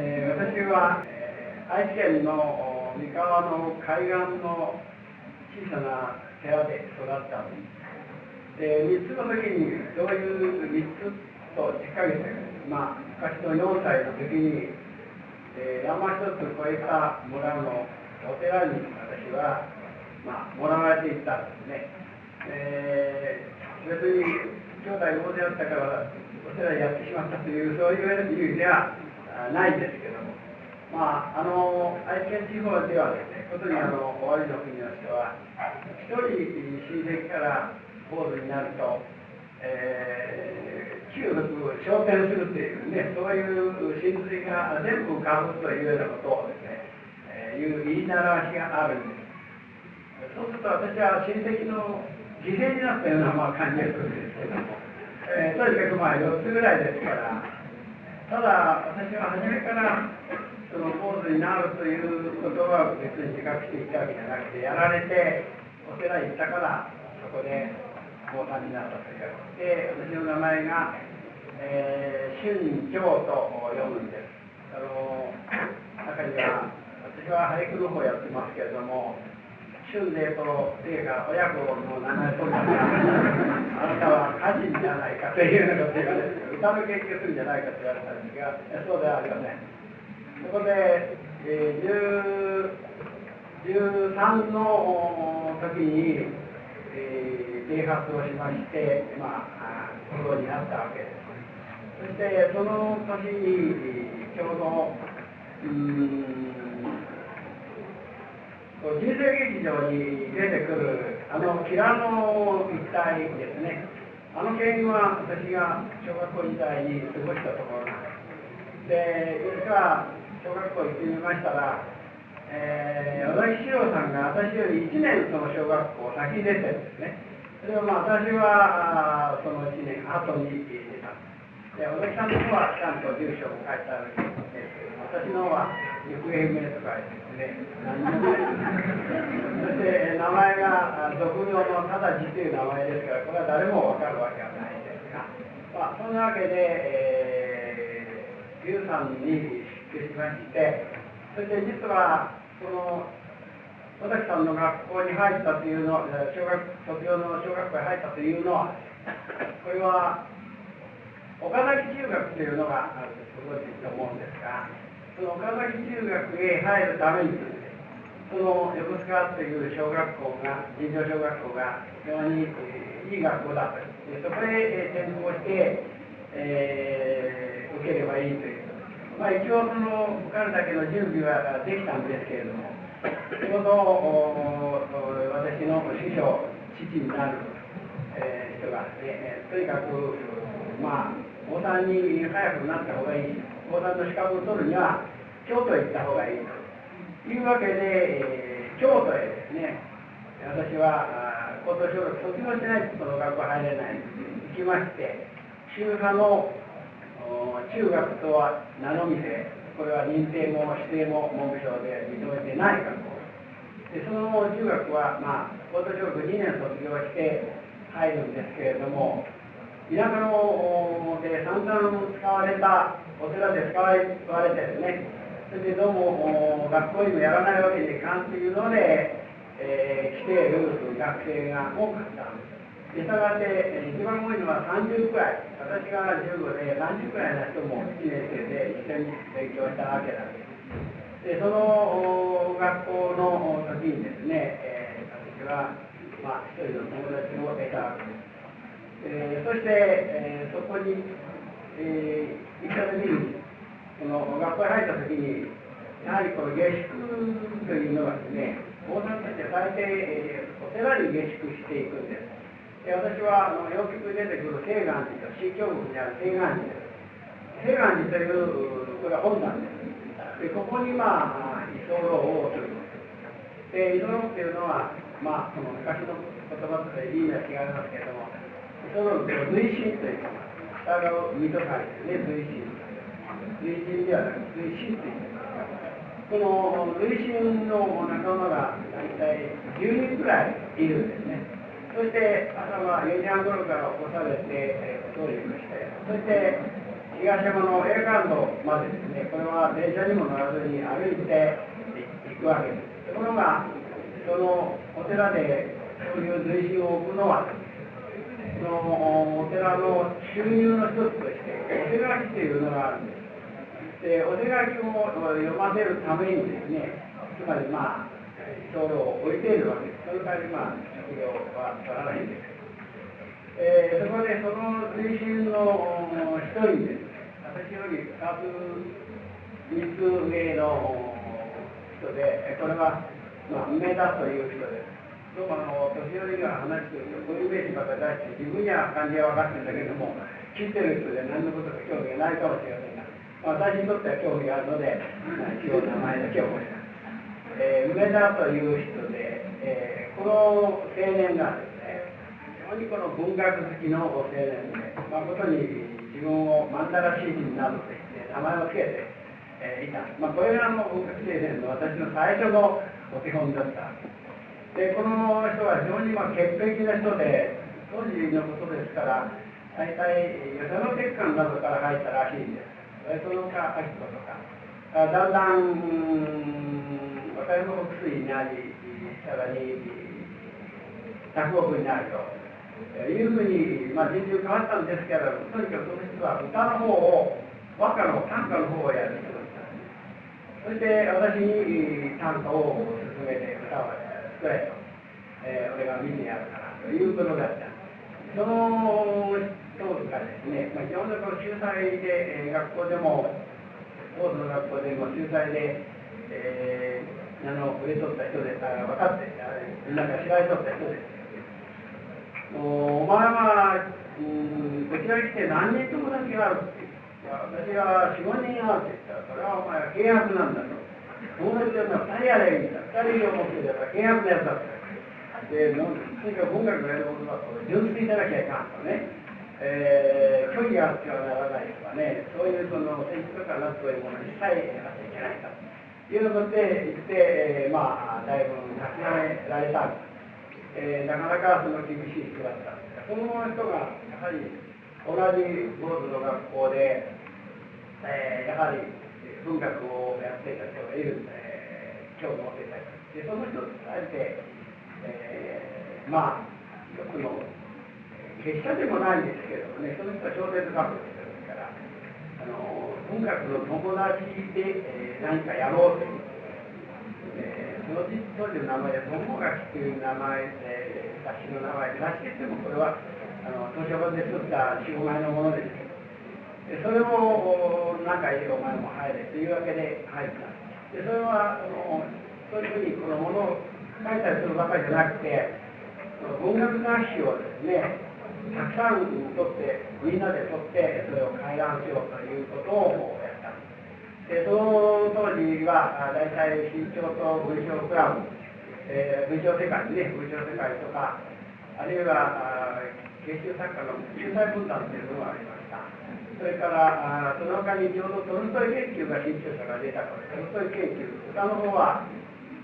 えー私は、えー愛知県のお三河の海岸の小さな寺で育ったんです。で、3つの時に、そういう3つと10ヶ月、まあ、昔の4歳の時に、えー山一つ越えた村のお寺に私は、まあ、もらわれていったんですね。えー別に兄弟大勢だったからお寺やってしまったというそういう意味ではあないんですけどもまああの愛知県地方ではですね特にあの終わりの国の人は一人親戚から坊主になると、えー、旧仏を昇天するというねそういう真髄が全部かぶというようなことをですね、えーいう言い習わしがあるんです。そうすると私は親戚の犠牲になったようなまあ感じがするんですけども、えーとにかくまあ4つぐらいですから、ただ私は初めからそのポーズになるということは別に自覚していたわけじゃなくて、やられてお寺行ったから、そこで坊さんになったという。で、私の名前が、えー、春教と読むんです。あの中には、私は俳句の方やってますけれども、春麗と麗が親子の名前とか、あなたは歌人じゃないかというようなこと言われて、歌の研究するんじゃないかと言われたんですが、そうではありません。そこで、えー、13の時に、えー、啓発をしまして、まあ、プロになったわけです。そして、その年に、ちょうど、うん人生劇場に出てくるあのキラノ一帯ですねあの県は私が小学校時代に過ごしたところなんです。でいつか小学校行ってみましたら、えー、小崎史郎さんが私より1年その小学校先に出てるんですねそれをまあ私はその1年後に出た。で小崎さんの方はちゃんと住所も書いてあるんですけど私の方は行方不明とかですね、そして名前が俗名のただじという名前ですから、これは誰もわかるわけはない。ですが、まあ、そんなわけで、えー、劉さんに出しまして、そして実は、この小崎さんの学校に入ったというの、小学卒業の小学校に入ったというのは、これは岡崎中学というのがあるとご存知と思うんですが、その岡崎中学へ入るために、その横須賀という小学校が、尋常小学校が非常に、いい学校だと。でそこへ、転校して、えー受ければいいという。まあ一応その受かるだけの準備はできたんですけれども、ちょうど私の師匠、父になる、えー人がね、えとにかく、まあ、坊さんに早くなった方がいい。坊さんの資格を取るには、京都へ行った方がいいというわけで、えー京都へですね、私はあー高等小学卒業しないとその学校入れない、行きまして、宗派の中学とは名のみで、これは認定も指定も文部省で認めてない学校。でその中学は、まあ、高等小学2年卒業して入るんですけれども、田舎ので散々使われたお寺で使われ使われてですね、それでどうも学校にもやらないわけにいかんというので、えー来ている学生が多かったんです。でしたがって、えー一番多いのは30くらい、私が15で30くらいの人も1年生で一緒に勉強したわけなんです。でその学校の時にですね、えー私は、まあ、一人の友達を得たわけです。えーそして、えーそこに、えー行った時に、この学校に入った時に、やはりこの下宿というのはですね、坊さんたちは大抵、えーお寺に下宿していくんです。で私はあの洋曲に出てくる聖願寺と新教国にある聖願寺です。聖願寺という、これは本山です。で、ここにまあ、居候をする。で、居候っていうのは、まあ、その昔の言葉と意味は違いますけれども、居候っていうの随心というか、従う身と書いてね、随心。随心ではなく、随心というか、この随心の仲間が大体10人くらいいるんですね。そして朝は4時半頃から起こされて、えー通りをして、そして東山の A カンドまでですね、これは電車にも乗らずに歩いて行くわけです。ところが、そのお寺でそういう随心を置くのは、そのお寺の収入の一つとして、お手書きというのがあるんです。で、お手書きを読ませるためにですね、つまりまあ、少量を置いているわけです。その代わりまあ、食料は取らないんです。えー、そこでその推進の一人です、私より2つ、3つ上の人で、これは、まあ、梅田という人です。どうもあの年寄りが話してると、こういうイメージばかり出して、自分には感じは分かってるんだけども、知ってる人で何のことか興味がないかもしれませんが、私にとっては興味があるので、一応名前だけ覚えた。えー、梅田という人で、えー、この青年がですね非常にこの文学好きの青年で、誠に自分を曼荼羅詩人などと言って名前を付けて、えー、いた、まあ、これがあの文学青年の私の最初のお手本だったででこの人は非常にま潔癖な人で当時のことですから大体与謝野鉄管などから入ったらしいんです。その他明子とか。だんだん和歌山国水になりさらに落語になると。いうふうに、まあ、人流変わったんですけれども、とにかくその人は歌の方を、和歌の短歌の方をやる人でした。そして私に短歌を勧めて歌を作れと、えー、俺が見てやるからということだった。その人がですね、まあ、基本的に秀才で、えー、学校でも、多くの学校でも秀才で、えー、あの、植えとった人で、あ分かって、なんか知られとった人です。お前は、うん、こちらに来て何人友達があるって私は4、5人あるって言ったら、それはお前は契約なんだと。友達は2人たいな。2人を持ってたら契約のやつだって。で、とにかく音楽のやることだと、純粋でなきゃいかんとね。えー、距離があってはならないとかね、そういうその選挙とかなそういうものに一切やらなきゃいけないということで言って、えー、まあ、だいぶ書き上げられた。えー、なかなかその厳しい人だったんですが、その人がやはり同じ坊主の学校で、えー、やはり文学をやっていた人がいるんで、えー、今日持ってた人で、その人と伝えて、えー、まあ、一つの結社でもないんですけどもね、その人は小説書く人ですから、あの文学の友達で、えー、何かやろうという。その当時の名前で友垣という名前で雑誌の名前で雑誌ってもこれはあの図書館で作った45枚のものですそれを中へお前も入れというわけで入ったでそれはあのそういうふうにこのものを書いたりするばかりじゃなくて文学雑誌をですねたくさん取ってみんなで取ってそれを回覧しようということをやったでその当時は大体新潮と文章クラブ、えー、文章世界ね文章世界とかあるいは研修作家の救済分担というのがありました。それからあその他にちょうどトルトイ研究が新潮社が出た頃トルトイ研究他の方は、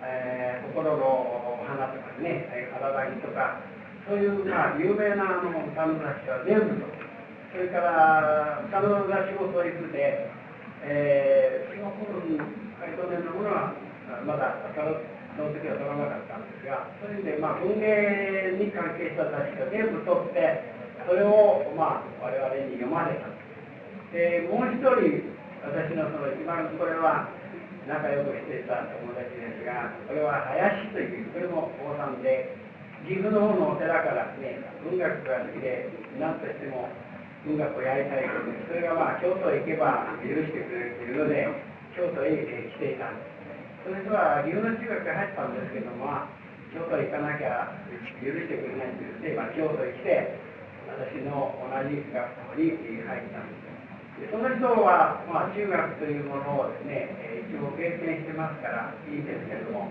えー、心の花とかね体着とかそういう、まあ、有名なあの歌の雑誌は全部とそれから歌の雑誌もそういうふうでえー、その頃に回答年のものはまだその時は取らなかったんですが、そういう意味で、まあ、文芸に関係した雑誌を全部取って、それを、まあ、我々に読まれた。で、えもう一人、私のその一番これは仲良くしていた友達ですが、これは林という、これも坊さんで、岐阜の方のお寺からね、文学が好きで、何としても文学をやりたいとそれがまあ京都へ行けば許してくれるというので京都へ来ていたんですそれでは岐阜の中学へ入ったんですけども京都へ行かなきゃ許してくれないと言って、まあ、京都へ来て私の同じ学校に入ったんですその人は、まあ、中学というものをですね、え一応経験してますからいいんですけれども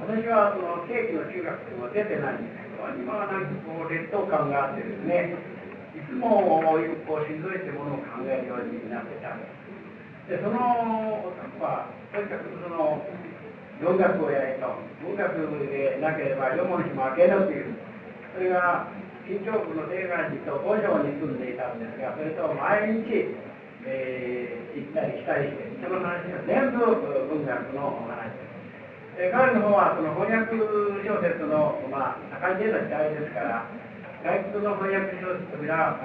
私はその正規の中学でも出てないんですけど今はなんかこう劣等感があってですねいつも一歩退いってものを考えるようになってたんです。でその男はとにかくその文学をやりと文学でなければ読む日も明けるというそれが新京区の定願寺と五条に住んでいたんですがそれと毎日えー、行ったり来たりして、その話は全部文学の話です。えー、彼の方はその翻訳小説の、まあ、盛んでの時代ですから、外国の翻訳小説と皆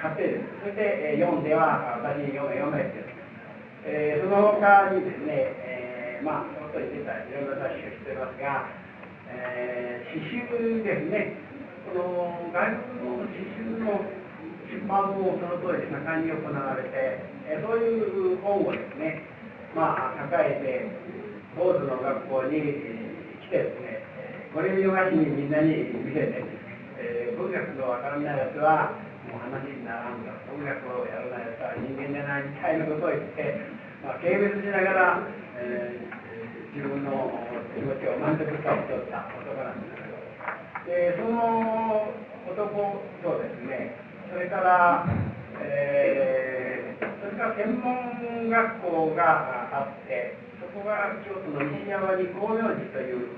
買ってです。そして、えー、読んでは私に読め読めて。えー、その他にですね、えー、まあ、そのと言ってたいろんな雑誌をしてますが、えー、詩集ですね。の外国の詩集の出版もその通り盛んに行われて、えそういう本をですね、まあ、抱えて、坊主の学校に来てですね、これ見逃しにみんなに見せて、えー、文学のわからないやつは、もう話にならんと、音楽をやらないやつは人間じゃないみたいなことを言って、まあ、軽蔑しながら、えー、自分の気持ちを満足させておった男なんです、でその男とですね、それから、えー、それから専門学校があって、そこが京都の西山に光明寺という、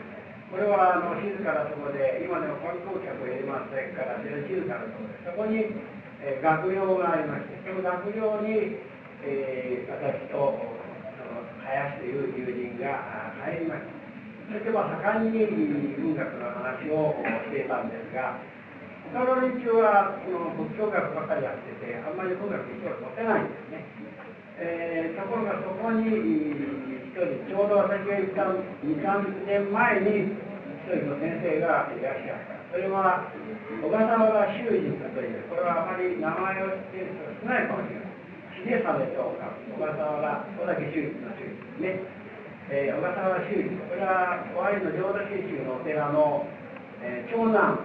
これはあの静かなところで、今でも観光客を入れませんから、静かなところで、そこに、えー、学寮がありまして、その学寮に、えー、私とその林という友人が入りました。そしてまあ盛んに文学の話をしていたんですが、他の連中はこの仏教学ばかりやってて、あんまり文学に興味持てないんですね。えー、ところがそこに一人、ちょうど私が行った2、3年前に一人の先生がいらっしゃった。それは小笠原修二という、これはあまり名前を知っている人が少ないかもしれない。秀定とか、小笠原、小竹修一の修一ですね。えー、小笠原修一、これは、尾張の浄土真宗のお寺の、えー、長男、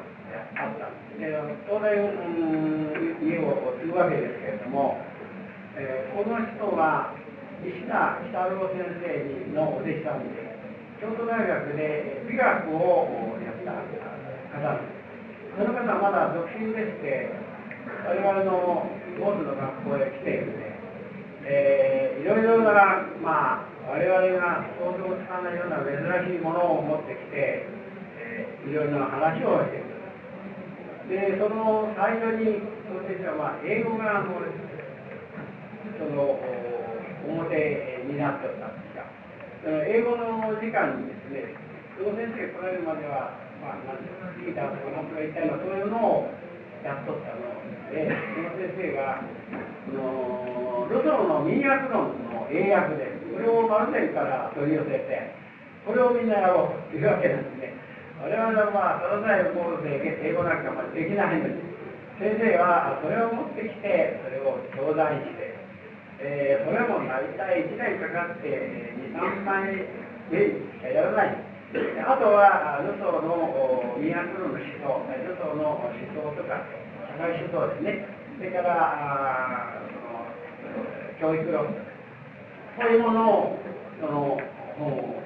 あったで当然、家を継ぐわけです。けれども、えー、この人は石田久郎先生のお弟子さんで京都大学で美学をやった方です。その方はまだ独身でして我々のモーズの学校へ来てですね、えー、いろいろな、まあ、我々が想像つかないような珍しいものを持ってきて、いろいろな話をしてで、その最初に、その先生は、まあ、英語がもう、その、表になっておったんですが、英語の時間にですね、その先生来られるまでは、まあ、なんていうか、ギターとかなんとか言ったような、そういうのをやっとったので、その先生が、そのルソーの民訳論の英訳で、これをマルテンから取り寄せて、これをみんなやろうというわけなんですね。我々はまあ、その際こうで英語なんかまでできないのに、先生はそれを持ってきて、それを教材して、えー、それも大体1年かかって、2、3枚でしかやらない。あとは、ルソーのミアクルの思想、ルソーの思想とか、社会思想ですね。それから、その教育論とか、そういうものを、その本を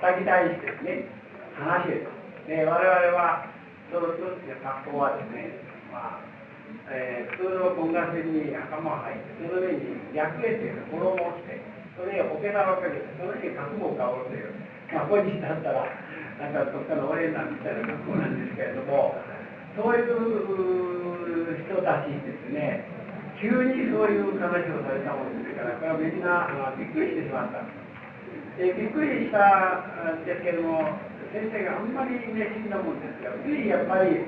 叩き台にしてですね、話です。で、我々は、その一つの格好はですね、まあ、えー、普通の本願線に頭が入って、その上に略礼という衣を着て、それを桶皿をかけて、その上に覚悟を香るという、まあ、本日だったら、なんかどっかのオレンジみたいな格好なんですけれども、そういう人たちですね、急にそういう話をされたものですから、これはみんなびっくりしてしまった。でびっくりしたんですけども、先生があんまり熱心なもんですが、ついやっぱり、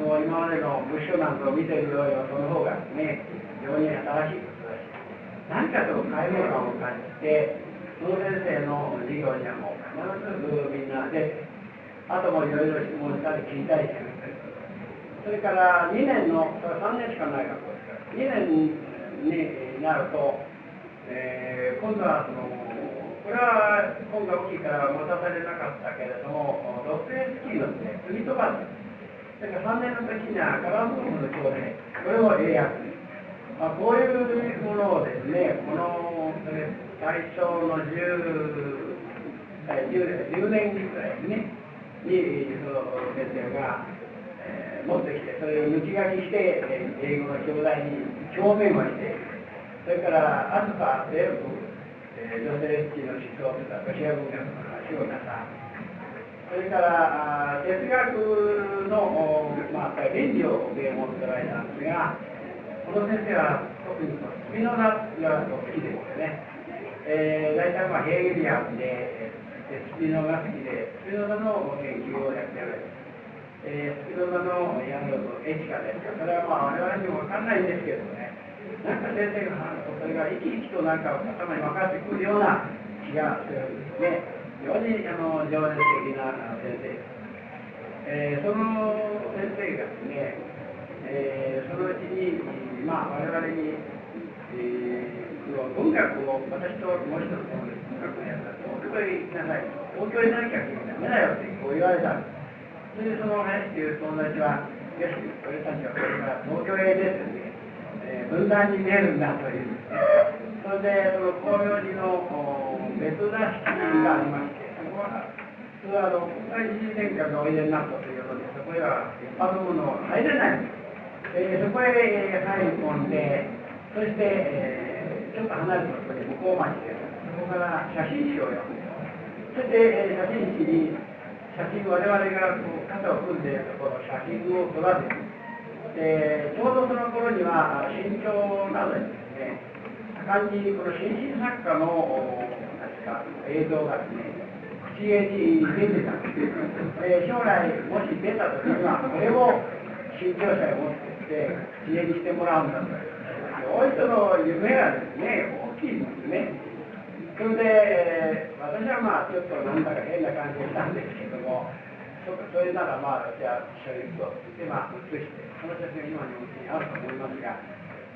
こう今までの仏書なんかを見ているよりは、その方がね、非常に新しいことだし、何かと解明感を感じて、その先生の授業にはもう必ずみんなで、あともいろいろ質問したり聞いたりするそれから2年の、それ3年しかない学校、2年になると、えー、今度はそのこれは本が大きいから持たされなかったけれども、ドストエスキーのね、釣り飛ばす。だから3年の時にはカラムームの兄弟、これを英訳です。まあ、こういうものをですね、この大正の 10, 10, 10年ぐらいね、にその先生が、えー、持ってきて、それを抜き書きして、英語の兄弟に表面をして、それからアルファ、ベルブ、えー、女性式の思想というのはロシア文学の話をなさそれから哲学の、まあ、倫理を勉強する間なんですが、この先生は特にスピノザが好きでですね、えー、大体まあヘーゲリアンで、スピノが好きで、スピノザの研究をやっておられます。えー、スピノザのやるエチカですか、それはまあ我々にも分かんないんですけどね、なんか先生が話すと、それが生き生きとなんか頭に分かってくるような気がするんですね。非常に情熱的な先生です。えー、その先生がですね、えー、そのうちに、まあ、我々に、えー、文学を私ともう一つの文学のやつだと東京へ行きなさい東京へ行かなきゃダメだよってこう言われたそれでその林っていう友達はよし俺たちはこれから東京へ出てね、えー、分断に出るんだという、それでその光明寺の別座敷がありましてそこは普通はあの国会議事殿下がおいでになったということでそこへは一般の者は入れないんですえー、そこへ入り込んで、そして、えー、ちょっと離れたところで向こう町で、そこから写真誌を読んで、そして、えー、写真誌に、写真、我々がこう肩を組んでころ、写真を撮らせて、でちょうどその頃には、新潮などにですね、盛んにこの新進作家の何ですか映像がですね、口絵に出てたんです。え、将来、もし出た時には、これを新潮社へ持ってして支援してもらうんだとそういう人の夢がですね大きいんですねそれで、えー、私はまあちょっとなんだか変な感じしたんですけどもそそれならまあ私は一緒に行くと言ってまあ写してその写真が今におうちにあると思いますが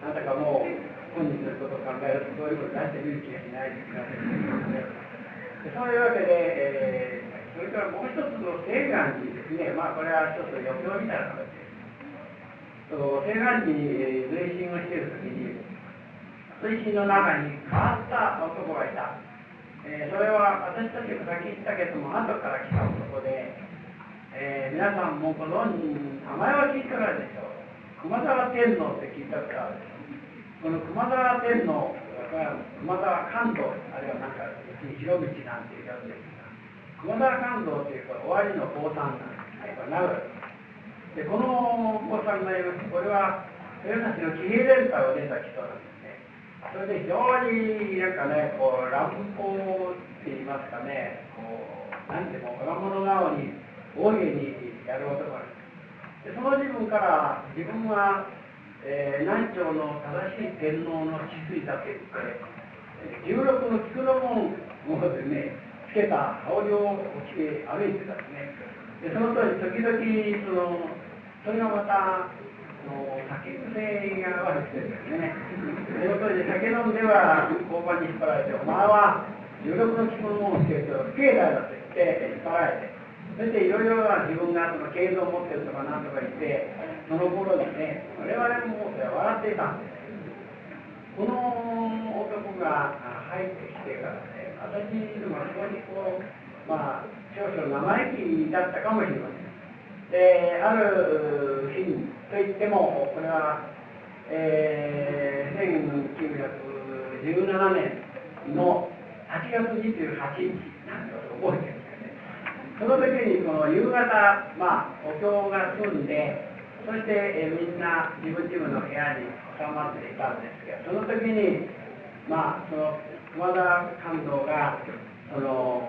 なんだかもう本日のことを考えるとそういうこと出してみる気がしないですがそういうわけで、えー、それからもう一つの西岸にですねまあこれはちょっと余興みたいな形でその西岸に前進をしている時に水深の中に変わった男がいた、えー、それは私たちが先言ったけども後から来た男で、えー、皆さんもご存知名前は聞いてからでしょう。熊沢天皇って聞いたからですこの熊沢天皇熊沢勘道あるいはなんか広道なんていうやつですが熊沢勘道っていうか終わりの降参なんです名古屋。でこのお子さんがいます。これは豊橋の紀平連隊を出た人なんです。それで非常になんかねこう乱暴って言いますかねこう何でも若者顔に大げにやる男なんでその自分から自分は、えー、南朝の正しい天皇の治水だと言って十六の菊の門をでねつけた羽織を着て歩いてたんですね。でその時時々そのそれがまた、酒癖が悪くてですね、その当時酒飲んでは交番に引っ張られて、お前は16の着物を着てると、不敬罪だよって言って引っ張られて、そしていろいろな自分がその形状を持ってるとかなんとか言って、その頃にね、我々も笑っていたんです。この男が入ってきてからね、私どもは非常にこう、まあ、少々生意気だったかもしれません。である日といってもこれは、えー、1917年の8月28日なんて覚えてるんですねその時にこの夕方、まあ、お経が済んでそして、えー、みんな自分自分の部屋に収まっていたんですけどその時にまあその熊田勘道がその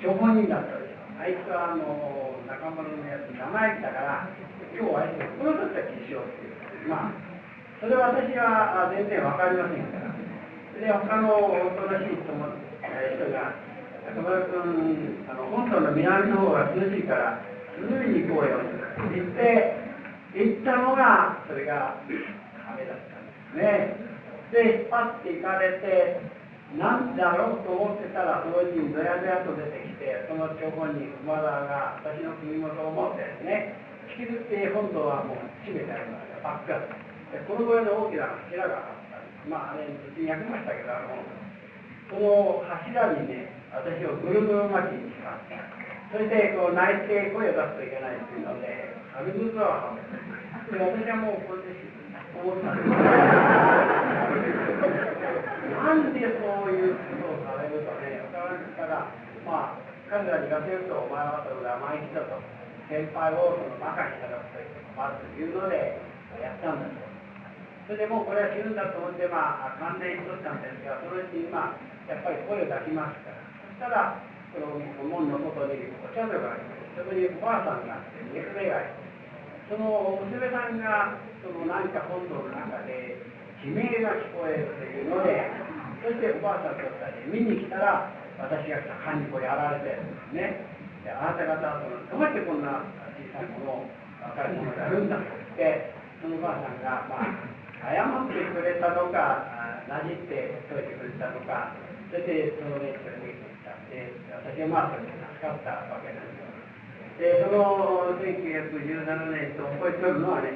張本人だったんでしょあいつはあの仲間のやつ生意気だから今日はあいつこの人たちにしようっていう。まあそれは私は全然分かりませんから。で他のおとなしい人も人が中村君あの本島の南の方が涼しいから海に行こうよって言って行ったのがそれが亀だったんですね。で引っ張っていかれてなんだろうと思ってたら、そのうちにどやどやと出てきて、その直後に馬沢が私の首元を持ってですね、引きずって本堂はもう閉めてありました、バックアップ。でこのぐらいの大きな柱があったんです。まあ、あれ、うちに焼きましたけど、あの、その柱にね、私をぐるぐる巻きにしまって、それでこう泣いて声を出すといけないっていうので、紙袋をはめて、で私はもうこれで思ったんです。なんでそういうことをされるとね、から、まあ、彼らに言わせると、お前はそれで甘い人と、先輩をその馬鹿にしたかとまずいうのでやったんだと。それでもうこれは死ぬんだと思って、まあ、完全に取ったんですが、そのうちに、まあ、やっぱり声を出しますから、そしたら、この門の外にお茶所があります。そこにおばあさんがあって、娘がいて、その娘さんが、その何か本堂の中で、悲鳴が聞こえるというので、そしておばあさんと二人見に来たら、私が来た勘にこうやられてね。であなた方は、どうやってこんな小さいものを、若いものをやるんだって、そのおばあさんが、まあ、謝ってくれたのか、なじって解いてくれたのか、それでその連中が逃げていったんで、私はまあそれで助かったわけなんですよで、その1917年と覚えておるのはね、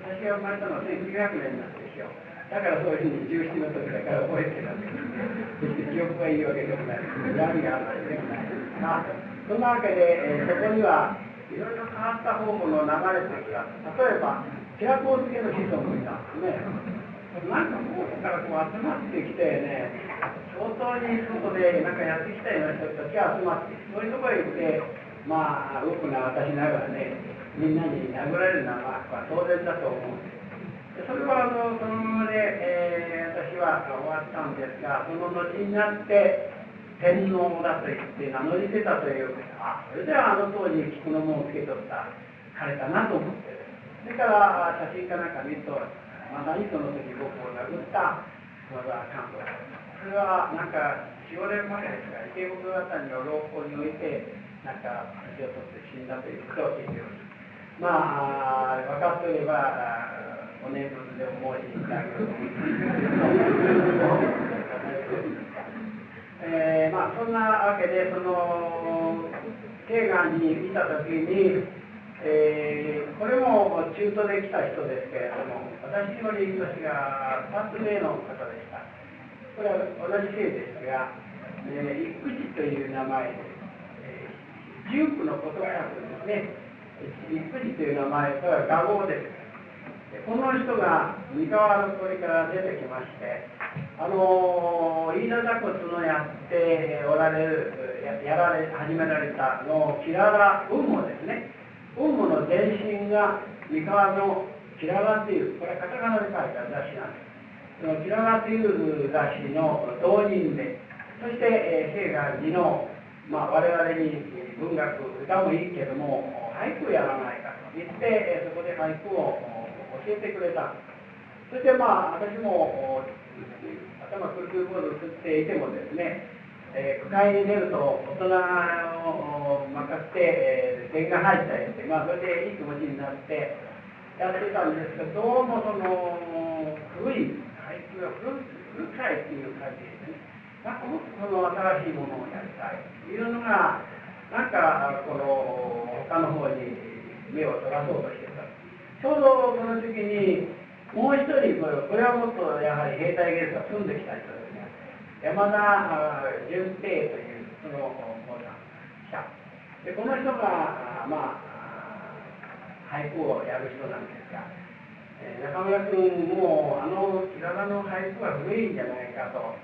私が生まれたのは1900年なんですよ。だからそういうふうに17の時だから覚えてるわけです。決して記憶がいいわけでもない、闇があるわけでもない。まあ、そんなわけで、えー、そこにはいろいろ変わった方法の流れてきた。例えば、白子漬けの子孫もいたんですね。なんかこうからこう集まってきてね、相当に外でなんかやってきたような人たちが集まって、そういうところへ行って、まあ、多くの私ながらね、みんなに殴られるのは、まあ、当然だと思うんです。それはあのそのままで、えー、私は終わったんですが、その後になって、天皇だと言って名乗り出たという、あ、それではあの当時、菊の門をつけとった彼だなと思って。それから写真かなんか見ると、まさにその時僕を殴った野沢監督。それはなんか4、5年前ですか池袋あたりの廊下において、なんか足を取って死んだということを聞いております。まあ、分かっておれば、お念仏でも申し上げると思います。えー、まあそんなわけで、その、慶願にいたときに、えー、これも中途で来た人ですけれども、私より年が2つ目の方でした。これは同じ姓ですが、えー、育児という名前で、えー、重苦の言葉訳ですね。育児という名前、これは画号です。この人が三河の鳥から出てきまして、あの飯田座骨のやっておられる、やられ始められたのキララ雲母ですね。雲母の前身が三河のキララという、これはカタカナで書いた雑誌なんです。そのキララという雑誌の同人で、そして、えー、が寺の、まあ、我々に文学、歌もいいけども、俳句やらないかと言って、え、そこで俳句をえてくれた。そしてまあ、私も頭くるくるボードを振っていてもですね、えー、区会に出ると大人を任せて、えー、点が入ったりして、まあ、それでいい気持ちになってやってたんですけど、どうもその古い俳句が古古臭いっていう感じですね。なんかもっとその新しいものをやりたいというのが、なんかこの他の方に目をそらそうとしてた。ちょうどその時に、もう一人これ、これはもっとやはり兵隊芸術が住んできた人ですね。山田純平というその講座者でこの人がまあ俳句をやる人なんですが、えー、中村君もうあのひらがの俳句は古いんじゃないかと。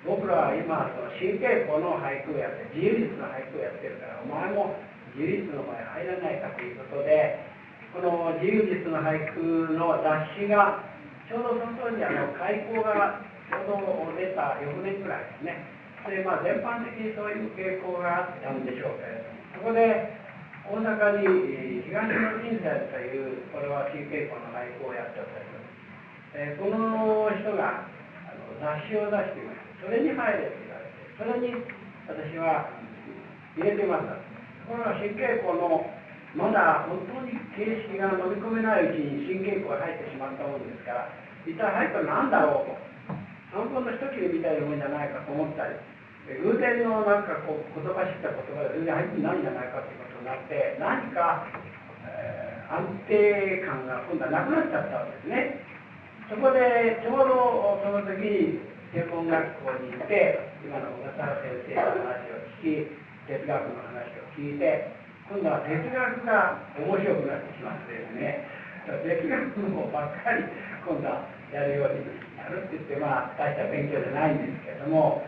僕らは今その新稽古の俳句をやって自由律の俳句をやってるからお前も自由律の場合入らないかということでこの自由律の俳句の雑誌がちょうどその当時あの開校がちょうど出た翌年くらいですね。で、まあ、全般的にそういう傾向があったんでしょうけれども、そこで大阪に東の人生という、これは新稽古の内向をやっております。えー、この人があの雑誌を出していました。それに入れと言われて、それに私は入れてました。これは新稽古のまだ本当に形式が飲み込めないうちに新稽古が入ってしまったものですから、一体入ったら何だろうと。半分の一切れみたいなもんじゃないかと思ったり、偶然のなんかこう言葉知った言葉が全然入ってないんじゃないかということになって、何か、えー、安定感が今度はなくなっちゃったわけですね。そこでちょうどその時に天文学校に行って、今の小笠原先生の話を聞き、哲学の話を聞いて、今度は哲学が面白くなってしまってですね、哲学のばっかり今度はやるようにやるって言ってまあ大した勉強じゃないんですけども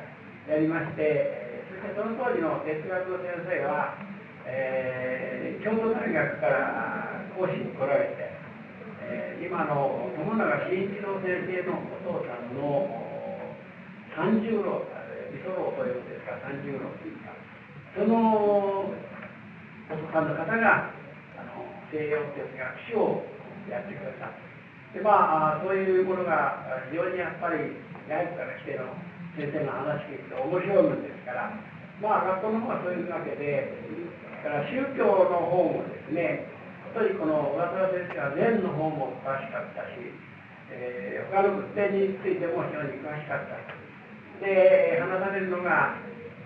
やりましてそしてその当時の哲学の先生は、えー、京都大学から講師に来られて、ええー、今の友永慎一郎先生のお父さんの三十郎、理想郎というんですか、三十郎というか、そのお父さんの方があの西洋哲学史をやってくださった。でまあ、そういうものが非常にやっぱり外部から来ての先生の話聞くと面白いもんですから、まあ、学校の方はそういうわけで、から宗教の方もですね、やっぱりこの小笠原先生は禅の方も詳しかったし、えー、他の仏典についても非常に詳しかった。で、話されるのが、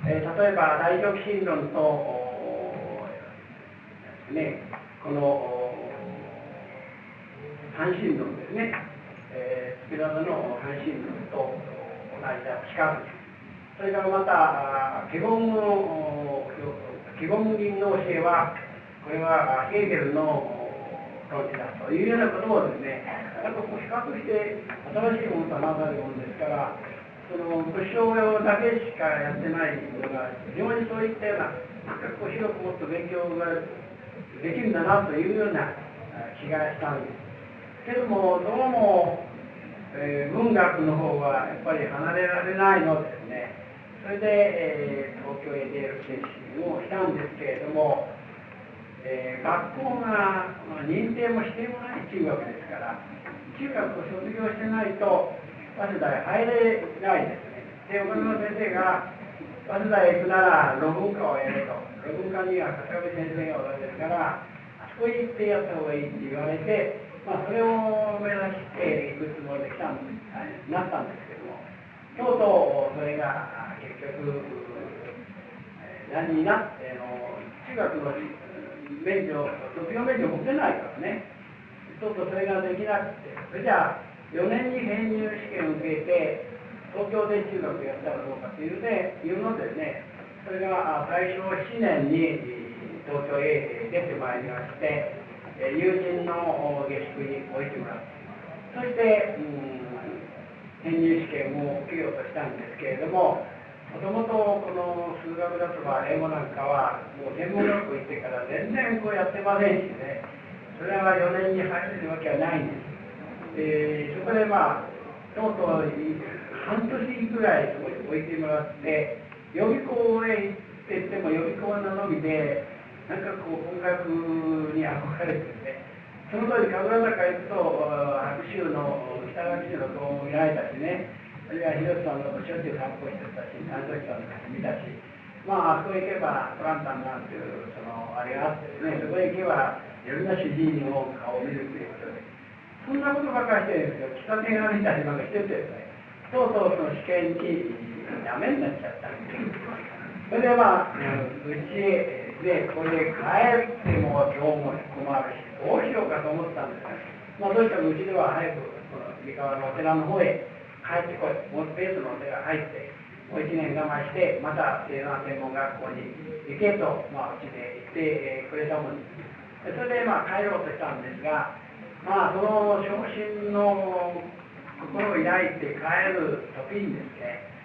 えー、例えば大極心論と、ね、この半神論ですね、えー、スピラザの半神論と同じだ近くそれからまたケゴンのケゴン銀の教えはこれはヘーゲルの論理だというようなことをですねなかこう比較して新しいものと話されるものですからその武将だけしかやってないものが非常にそういったようななんかこう広くもっと勉強ができるんだなというような気がしたんです。けどもどうも、えー、文学の方はやっぱり離れられないのですね。それで、えー、東京へ出る決心をしたんですけれども、えー、学校が認定もしてもない中学ですから中学を卒業してないと早稲田へ入れないですね。で岡村先生が早稲田へ行くなら論文科をやれと。論文科には笠上先生がおられるからあそこへ行ってやった方がいいって言われてまあ、それを目指していくつもりで来たんですなったんですけども、とうとうそれが結局、何になっての、中学の免除、卒業免除持ってないからね、とうとそれができなくて、それじゃあ、4年に編入試験を受けて、東京で中学やったらどうかというのでいうのでね、それが大正7年に東京へ出てまいりまして、友人の下宿に置いてもらってそして、うん、編入試験を受けようとしたんですけれどももともとこの数学だとか英語なんかはもう専門学校行ってから全然こうやってませんしね。それは4年に入れるわけはないんです。でそこでまあとうとう半年ぐらいそこに置いてもらって予備校へ行ってっても予備校ののみでなんかこう音楽に憧れてねその当時神楽坂行くと白州の北垣市の動も見られたしねあるいは広瀬さんのしょっちゅう散歩してたし三崎さんの見たしまああそこへ行けばトランタンなんていうそのあれがあってねそこへ行けばいろんな主治医の顔を見るということでそんなことばかりしてるんですよ。喫茶店が見たりなんかしててですねとうとうその試験にダメになっちゃったそれでまあうちで、これで帰っても今日も困るし、どうしようかと思ったんですが、まあ、どうしてもうちでは早く、この三河のお寺の方へ帰ってこい、もうスペースのお寺入って、もう1年我慢して、また西南専門学校に行けと、まあ、うちで言ってくれたもんです。それでまあ帰ろうとしたんですが、まあ、その昇進の心を抱いて帰る時にですね、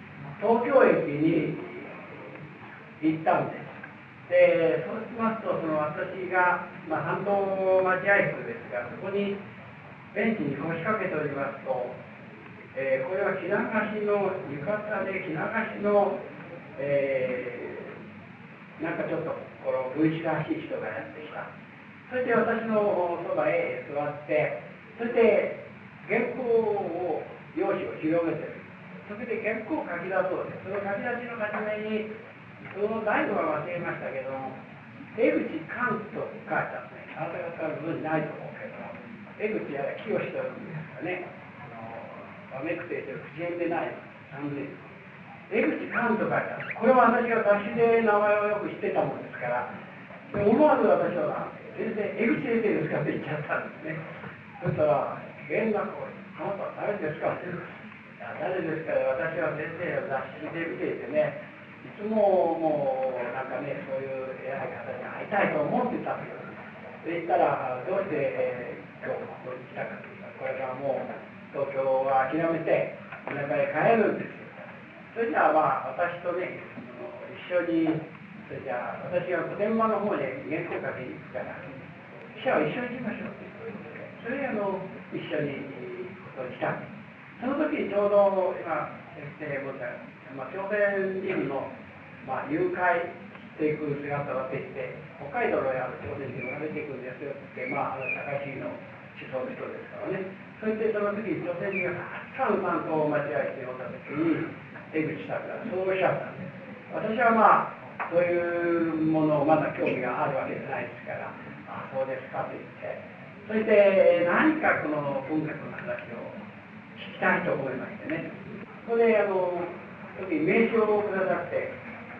東京駅に行ったんです。でそうしますとその私が、まあ、半島待合室ですがそこにベンチに腰掛けておりますと、えー、これは着流しの浴衣で着流しの、えー、なんかちょっとこの文士らしい人がやってきたそして私のそばへ座ってそして原稿を用紙を広げてるそれで原稿を書き出そうでその書き出しの初めにその題語は忘れましたけど江口寛と書いてあってあなた方はご存じないと思うけど江口やら清と呼ぶんですかね。あのめくて口縁でない三年江口寛と書いてあるこれは私が雑誌で名前をよく知ってたもんですから思わず私は先生江口先生ですかって言っちゃったんですね。そしたら弦楽をあなた誰ですかって言うんです誰ですか？私は先生の雑誌で見ていてねいつももうなんかねそういう偉い方に会いたいと思ってたんですで言ったらどうして、えー、今日ここに来たかというとこれからもう東京は諦めて田舎へ帰るんですよ。それじゃあまあ私とね一緒にそれじゃあ私が古典版の方に原稿書きに行くから記者は一緒に行きましょうってそれであの一緒にことにしたその時にちょうど今先生もまあ、朝鮮人の、まあ、誘拐していく姿が出て北海道のやる朝鮮人が出ていくんですよ。って、まあ、あの高市の思想の人ですからね。そしてその時に朝鮮人がたくさん担当を間違えておった時に江口さんがそうおっしゃったんです私はまあそういうものをまだ興味があるわけじゃないですからあそうですかと言って。そして何かこの文学の話を聞きたいと思いましてね。それあの時名刺をくださって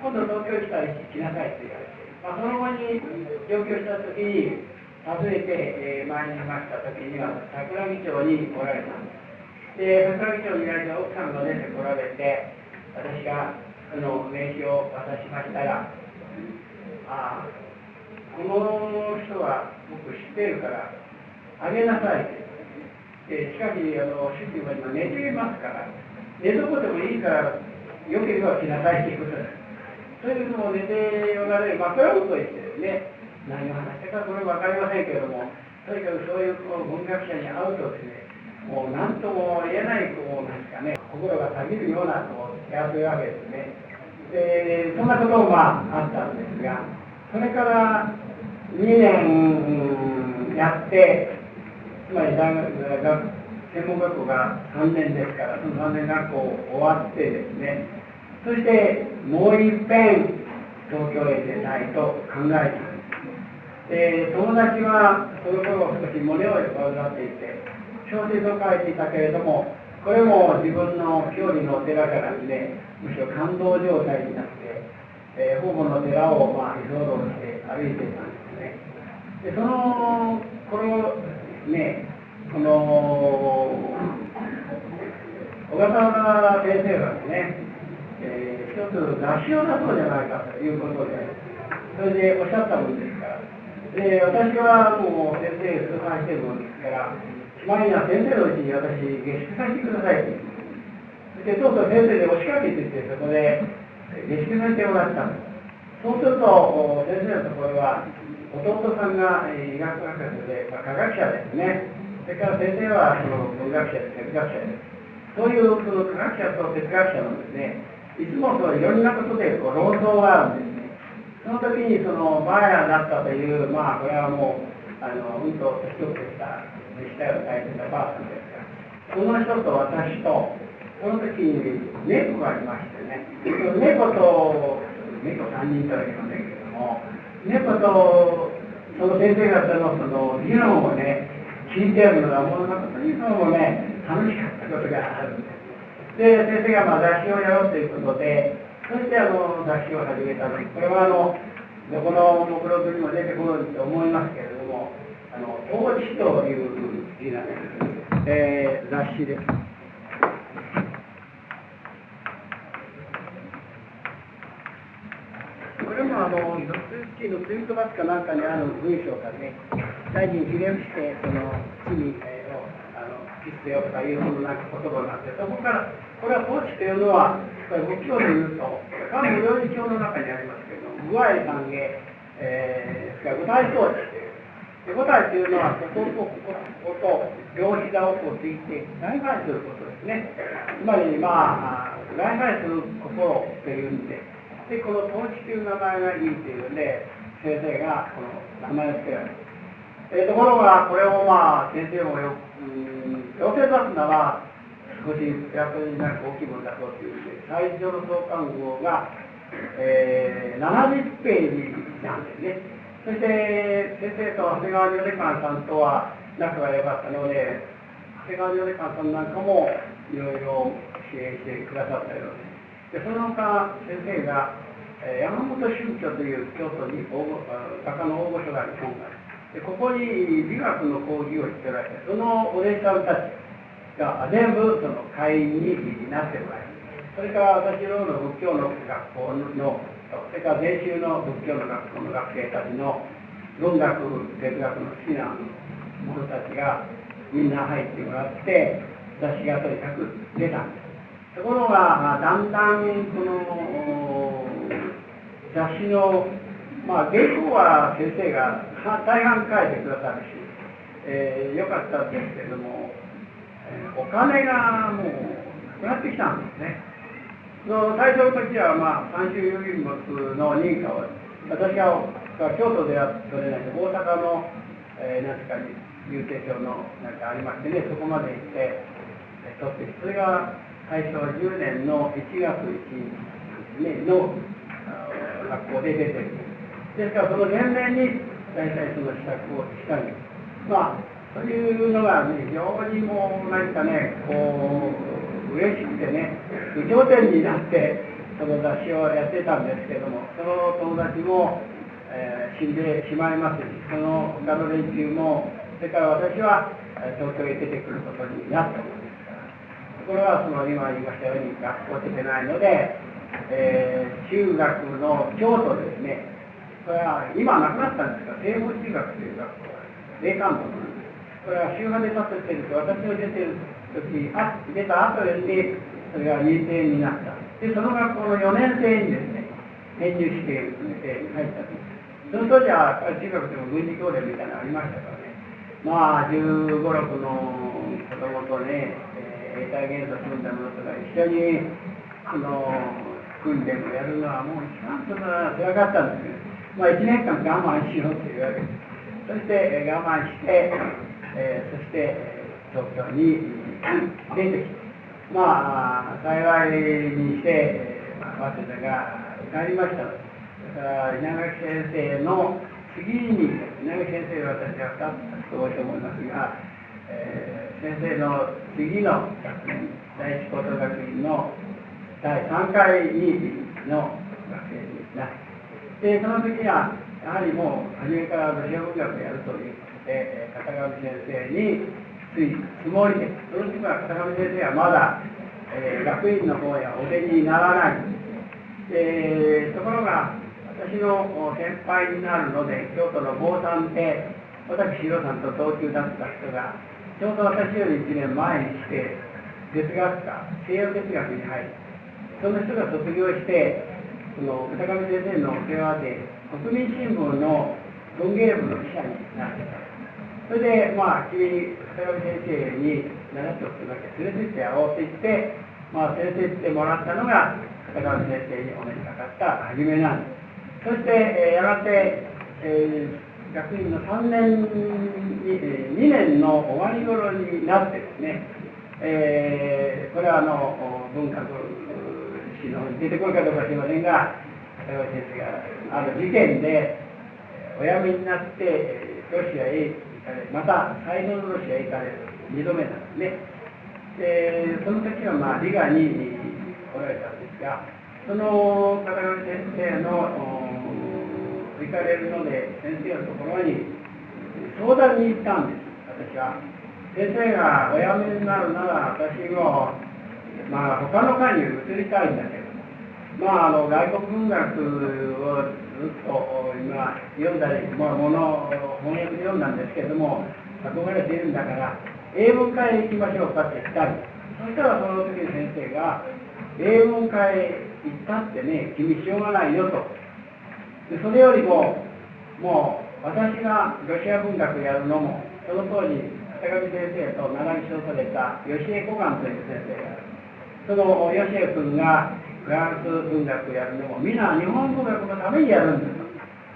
今度東京来たら来なさいって言われて、まあ、その後に上京した時に訪ねて、えー、参りました時には桜木町におられたんです。で桜木町にいられた奥さんが出てこられて私がその名刺を渡しましたらああこの人は僕知ってるからあげなさいってしかしあの主人は今寝ていますから寝床でもいいからよければ来なさいということです。それでも寝ておられる、まあ、これは嘘言ってですね、何を話したかこれ分かりませんけれども、とにかくそういうこう文学者に会うとですね、もう何とも言えない、こうなんですかね、心がたぎるようなこう気がするわけですね。で、そんなこともまああったんですが、それから2年やって、つまり大学、専門学校が3年ですから、その3年学校終わってですね、そしてもう一遍東京へ出たいと考えたんです。友達はその頃少し胸を患っていて、小説を書いていたけれども、これも自分の郷里の寺からですね、むしろ感動状態になって、えー、方々の寺をまあ居候して歩いていたんですね。で、その頃ね、この小笠原先生がですね、えー、一つ雑誌を出そうじゃないかということで、それでおっしゃったもんですから、で私はもう先生通販してるもんですから、しまいには先生のうちに私、下宿させてくださいって言って、そうそう先生で押しかけてって、そこで下宿させてもらったんです。そうすると、先生のところは、弟さんが医学博士で、まあ、科学者ですね。それから先生はその文学者で哲学者です。そういうその科学者と哲学者のですね、いつもそのいろんなことでこう論争があるんですね。その時にそのバーヤだったという、まあこれはもう、あの、うんと年を取った弟子を書いてたばあさんですが、その人と私と、その時に猫がいましてね、猫と、猫3人とは言いませんけれども、猫とその先生方のその議論をね、聞いてるのがもうなんかとにかくね楽しかったことがあるんです。で先生がまあ雑誌をやろうということでそしてあの雑誌を始めたんですこれはあのどこの目録にも出てくると思いますけれどもあの統治という字なんです、えー、雑誌ですこれもあの、ドスキーのツイートバスかなんかにある文章がね、大臣ひれ伏してその地に、えー、をあのキスよとかいうそのな言葉があってそこからこれは統治というのはこれ仏教でいうと漢無料理教の中にありますけども無愛歓迎、えー、具体統治というで五体というのはこことここと両膝をこうついて内配することですね。つまりまあ内配する心というんででこの統治という名前がいいというんで先生がこの名前を付けられるえー、ところが、これをまあ、先生もよ、うん、強制出すなら、少しやっぱりなんか大きいものだそうというで、最初の創刊号が、えー、70ページなんですね。そして、先生と長谷川如来館さんとは仲が良かったので、長谷川如来館さんなんかもいろいろ支援してくださったようです。で、その他、先生が、山本宗教という京都に応募画家の応募書がある本がある。でここに美学の講義をしておられてそのお弟子さんたちが全部その会員になっておられるそれから私のの仏教の学校のそれから禅宗の仏教の学校の学生たちの文学哲学の好きな者たちがみんな入ってもらって雑誌がとにかく出たんですところがだんだんこの雑誌のまあ、原稿は先生が大半書いてくださるし、えー、よかったんですけれども、えー、お金がもうなくなってきたんですね。の最初の時は、まあ、三種有品物の認可を、私が京都では取れないで、大阪の、えー、なんですか、郵政省のなんかありましてね、そこまで行って、えー、取ってそれが大正10年の1月1日、ね、の学校で出てる。ですから、その前年に大体その支度をしたんです。まあ、というのが、ね、非常にもう、何かね、こう、嬉しくてね、有頂天になって、その雑誌をやってたんですけども、その友達も、えー、死んでしまいますし、その他の連中も、それから私は東京へ出てくることになったものですから。ところが、その今言いましたように、学校出てないので、えー、中学の京都ですね、これは今なくなったんですが、西方中学という学校。が、霊感部なんです。これは週派で立ててると、私の出てる時あ出た後でそれが認定になった。でその学校の4年生にですね編入試験に入ったとその当時は中学でも軍事教練みたいなのありましたからね。まあ1 5 6の子供とね、えー、英体元素組んだものとか一緒にあの訓練をやるのはもう一番それは辛かったんですけどまあ1年間我慢しようというわけです。そして、我慢して、えー、そして、東京に出てきて、まあ、幸いにして、まあ、早稲田が受かりました。だから稲垣先生の次に稲垣先生は私は2つ多いと思いますが、えー、先生の次の学年第一高等学院の第3回にの学生になってその時はやはりもう初めからロシア文学をやるということで片上先生についつもりで、その時は片上先生はまだ、えー、学院の方へお出にならない。えー、ところが、私の先輩になるので、京都の坊さんで、私、弘さんと同級だった人が、ちょうど私より1年前にして、哲学科、西洋哲学に入ったその人が卒業して、その片上先生のお世話で、国民新聞の文芸部の記者になってた。それで、まあ、君に、片上先生に習っておくだけ連れてってやろうって言って、まあ、連れてってもらったのが、片上先生にお目にかかった初めなんです。そして、えー、やがて、えー、学院の3年に、2年の終わり頃になってですね、えー、これはあの文学史の出てくるかどうか知りませんが、先生がある事件で、お辞めになって、ロシアへ行かれまた最後のロシアへ行かれる2度目なんですね。でその時はまあリガに来られたんですがその片上先生の行かれるので先生のところに相談に行ったんです私は。先生がお辞めになるなら私もまあ他の科に移りたいんだけどまあ、あの外国文学をずっと今読んだり、まあ、もの翻訳で読んだんですけれども憧れているんだから英文化へ行きましょうかって言ったりそしたらその時に先生が英文化へ行ったってね君しようがないよと。でそれよりももう私がロシア文学やるのもその当時坂上先生と並び称された吉江古岩という先生がその吉江君がフランス文学やるのもみんな日本文学のためにやるんです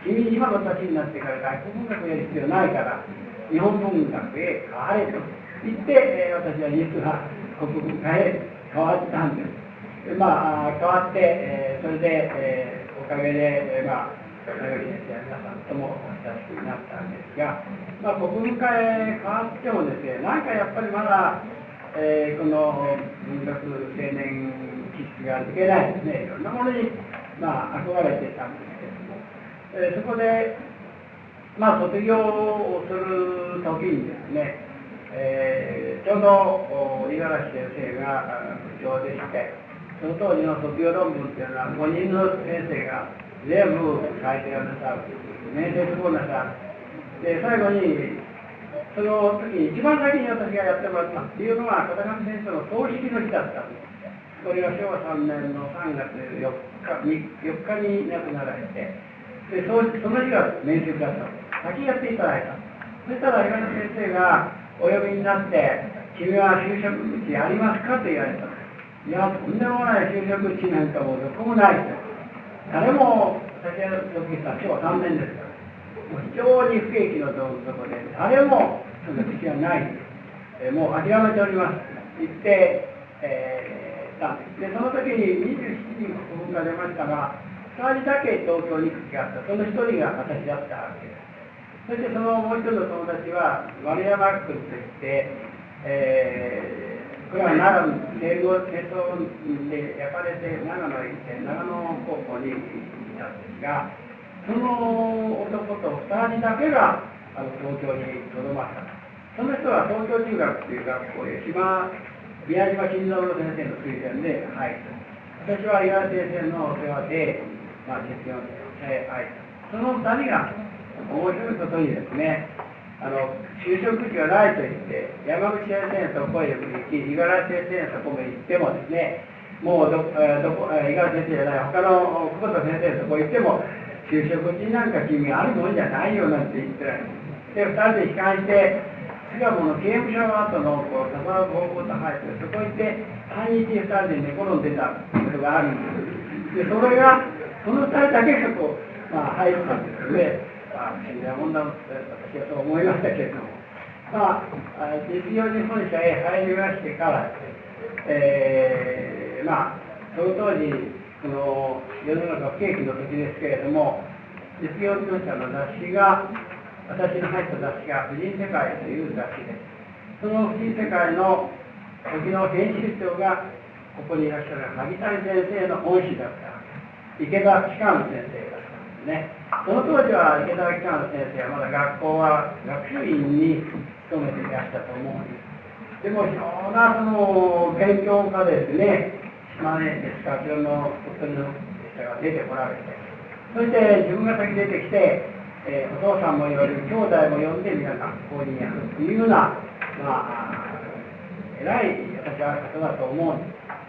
君今の年になってから外国文学やる必要ないから日本文学へ変われと言って、えー、私は実は国文化へ変わったんですまあ変わって、えー、それで、えー、おかげで、えー、まあ長木先生や皆さんとも親しくなったんですが、まあ、国文化へ変わってもですね何かやっぱりまだ、えー、この文学青年知識が抜けないですね、いろんなものに、まあ、憧れてたんですけれども、えー、そこで、まあ、卒業をする時にですね、えー、ちょうど五十嵐先生が部長でして、その当時の卒業論文っていうのは5人の先生が全部書いてくださる、面接もなさる。で、最後に、その時に一番先に私がやってもらったっていうのは、片上先生の葬式の日だったんです。これが昭和3年の3月4日 ,4 日に亡くなられてでその日が面接だった先やっていただいたそしたら岩田先生がお呼びになって、君は就職口ありますかと言われた。いや、とんでもない就職口なんかもうどこもないと。誰も、私は時さ、今日は3年ですから、非常に不景気のところで、誰もその口はない。えもう諦めております。言って、えー、たんです。で、その時に27人国文が出ましたが、2人だけ東京に口があった。その1人が私だったわけです。そしてそのもう一人の友達は丸山君といって、えー、これは奈良の英語戦争で焼かれて長野へ行って長野高校に行ったんですがその男と2人だけがあの東京にとどまったその人は東京中学という学校へ島宮島金三郎先生の推薦で入る私は岩井先生のお世話で、まあ、実業に入ったその2人が面白いことにですね、あの就職地がないと言って、山口先生のとこへ行き、五十嵐先生のとこへ行ってもですね、もうどどこ五十嵐先生じゃない、他の久保田先生のとこ行っても、就職地なんか君あるもんじゃないよなんて言ってられる。で、二人で悲観して、巣鴨の刑務所の後のこう笹の高校と入って、そこ行って、半日二人で寝転んでたことがあるんです。で、それが、その二人だけがこう、まあ、入ったんですね。あ不思議なもんだ私はそう思いましたけれども、まあ、実業日本社へ入りましてから、えー、まあ、その当時、この世の中不景気の時ですけれども、実業日本社の雑誌が、私の入った雑誌が、婦人世界という雑誌です。その婦人世界の時の編集長が、ここにいらっしゃる萩谷先生の恩師だった池田機関先生だったんですね。その当時は池田北の先生はまだ学校は学習院に勤めていらしたと思うんですでも非常なその勉強家ですね島根ですかあちらの鳥取の人が出てこられてそして自分が先出てきて、えー、お父さんも言われる兄弟も呼んでみんな学校にやるというようなまあ偉い私は方だと思うんで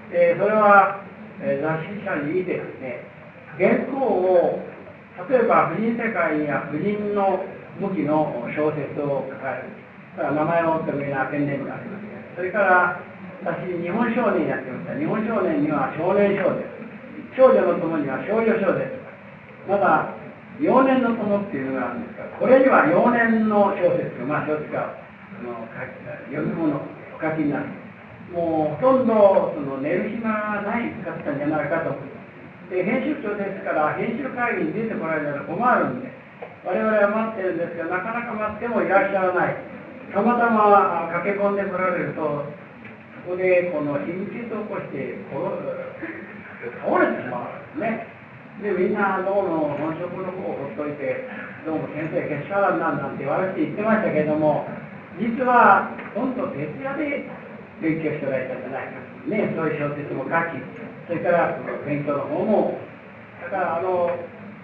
すでそれは、えー、雑誌社に見てですね原稿を例えば婦人世界や婦人の武器の小説を書かれる。それは名前を取るようなペンネームがあります。それから私、日本少年やってました。日本少年には少年少です。少女の友には少女少です。まだ幼年の友っていうのがあるんですが、これには幼年の小説、まあ小説があの読み物、お書きになる。もうほとんどその寝る暇がないかったんじゃないかと。で編集長ですから編集会議に出てこられたら困るんで我々は待ってるんですがなかなか待ってもいらっしゃらないたまたま駆け込んでこられるとそこでこの貧血を起こして倒れてしまうんですねでみんなどうも本職の方をほっといてどうも先生けしからんなんなんて言われて言ってましたけれども実は今度徹夜で勉強しておられたんじゃないかねそういう小説も書きそれからその勉強の方も、だからあの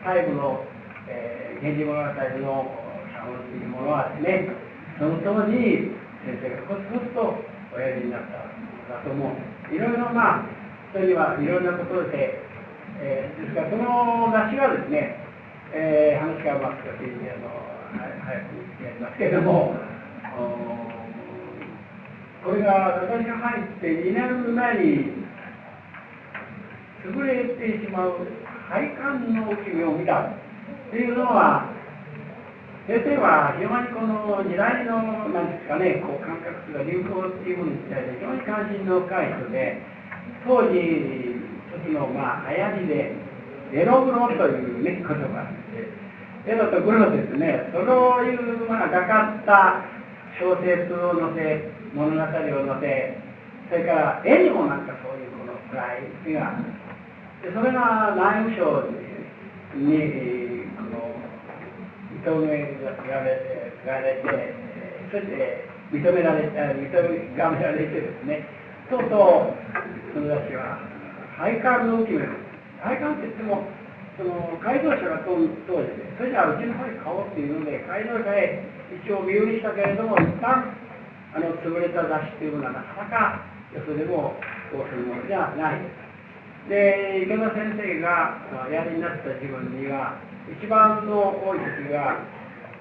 最後の、えー、源氏物語の写本というものはですね、その当時、先生がコツコツとおやりになっただと思う。いろいろまあ、人にはいろんなことで、えー、ですからその雑誌がですね、えー、話がうまあ少しあの早くやりますけれども、これが私が入って2年前に優れてしまう配管の君を見たというのは先生は非常にこの時代の何ですかねこう感覚が流行っていうものに対して非常に関心の深い人で当時時のまあ流行りでエログロというね言葉があってエロとグロですね。そういうまあがかった小説を載せ物語を載せそれから絵にもなんかそういうこの暗い絵がでそれが内務省にこの認められてられてそして認められて認められてですね。とうとうその私は配管の浮き目配管って言ってもその改造車が当時でそれじゃあうちの方に買おうっていうので改造車へ一応身売りしたけれども一旦あの潰れた雑誌というのはなかなかよそでもこうするものじゃないですで池田先生がおやりになった自分には一番の多い時が